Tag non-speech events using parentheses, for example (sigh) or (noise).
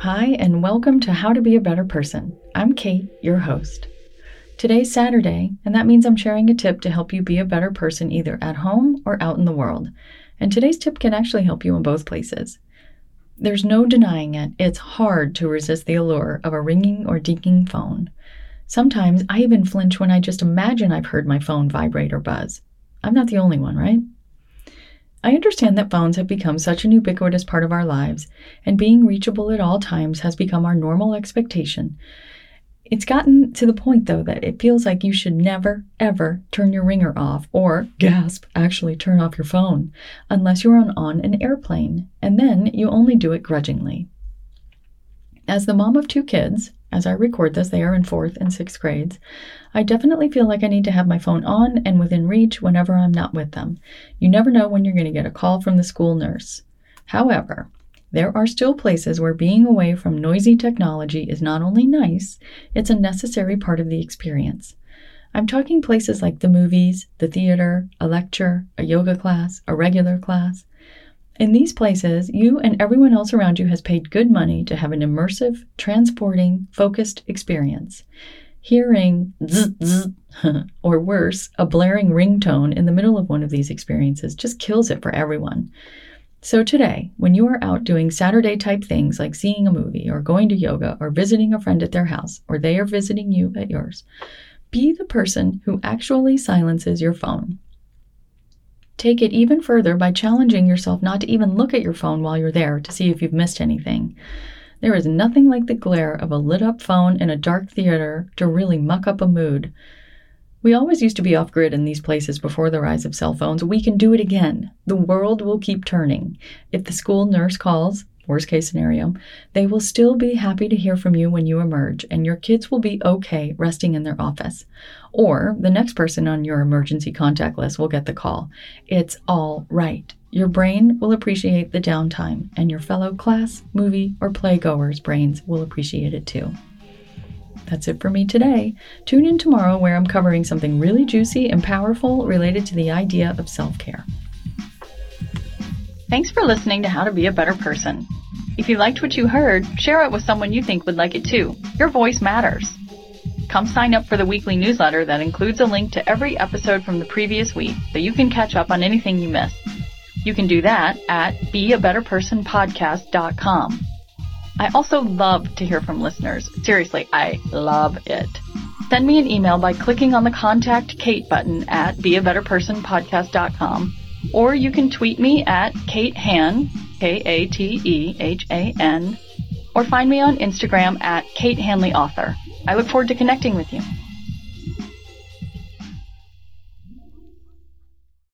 Hi, and welcome to How to Be a Better Person. I'm Kate, your host. Today's Saturday, and that means I'm sharing a tip to help you be a better person either at home or out in the world. And today's tip can actually help you in both places. There's no denying it, it's hard to resist the allure of a ringing or dinging phone. Sometimes I even flinch when I just imagine I've heard my phone vibrate or buzz. I'm not the only one, right? I understand that phones have become such an ubiquitous part of our lives, and being reachable at all times has become our normal expectation. It's gotten to the point, though, that it feels like you should never, ever turn your ringer off or, gasp, actually turn off your phone unless you're on, on an airplane, and then you only do it grudgingly. As the mom of two kids, as I record this, they are in fourth and sixth grades, I definitely feel like I need to have my phone on and within reach whenever I'm not with them. You never know when you're going to get a call from the school nurse. However, there are still places where being away from noisy technology is not only nice, it's a necessary part of the experience. I'm talking places like the movies, the theater, a lecture, a yoga class, a regular class. In these places, you and everyone else around you has paid good money to have an immersive, transporting, focused experience. Hearing zzz, zzz, (laughs) or worse, a blaring ringtone in the middle of one of these experiences just kills it for everyone. So today, when you are out doing Saturday type things like seeing a movie or going to yoga or visiting a friend at their house or they are visiting you at yours, be the person who actually silences your phone. Take it even further by challenging yourself not to even look at your phone while you're there to see if you've missed anything. There is nothing like the glare of a lit up phone in a dark theater to really muck up a mood. We always used to be off grid in these places before the rise of cell phones. We can do it again. The world will keep turning. If the school nurse calls, worst case scenario, they will still be happy to hear from you when you emerge, and your kids will be okay resting in their office. Or the next person on your emergency contact list will get the call. It's all right. Your brain will appreciate the downtime, and your fellow class, movie, or playgoers' brains will appreciate it too. That's it for me today. Tune in tomorrow where I'm covering something really juicy and powerful related to the idea of self care. Thanks for listening to How to Be a Better Person. If you liked what you heard, share it with someone you think would like it too. Your voice matters. Come sign up for the weekly newsletter that includes a link to every episode from the previous week so you can catch up on anything you missed. You can do that at beabetterpersonpodcast.com. I also love to hear from listeners. Seriously, I love it. Send me an email by clicking on the Contact Kate button at beabetterpersonpodcast.com, or you can tweet me at Kate Han, K-A-T-E-H-A-N, or find me on Instagram at Kate Hanley Author. I look forward to connecting with you.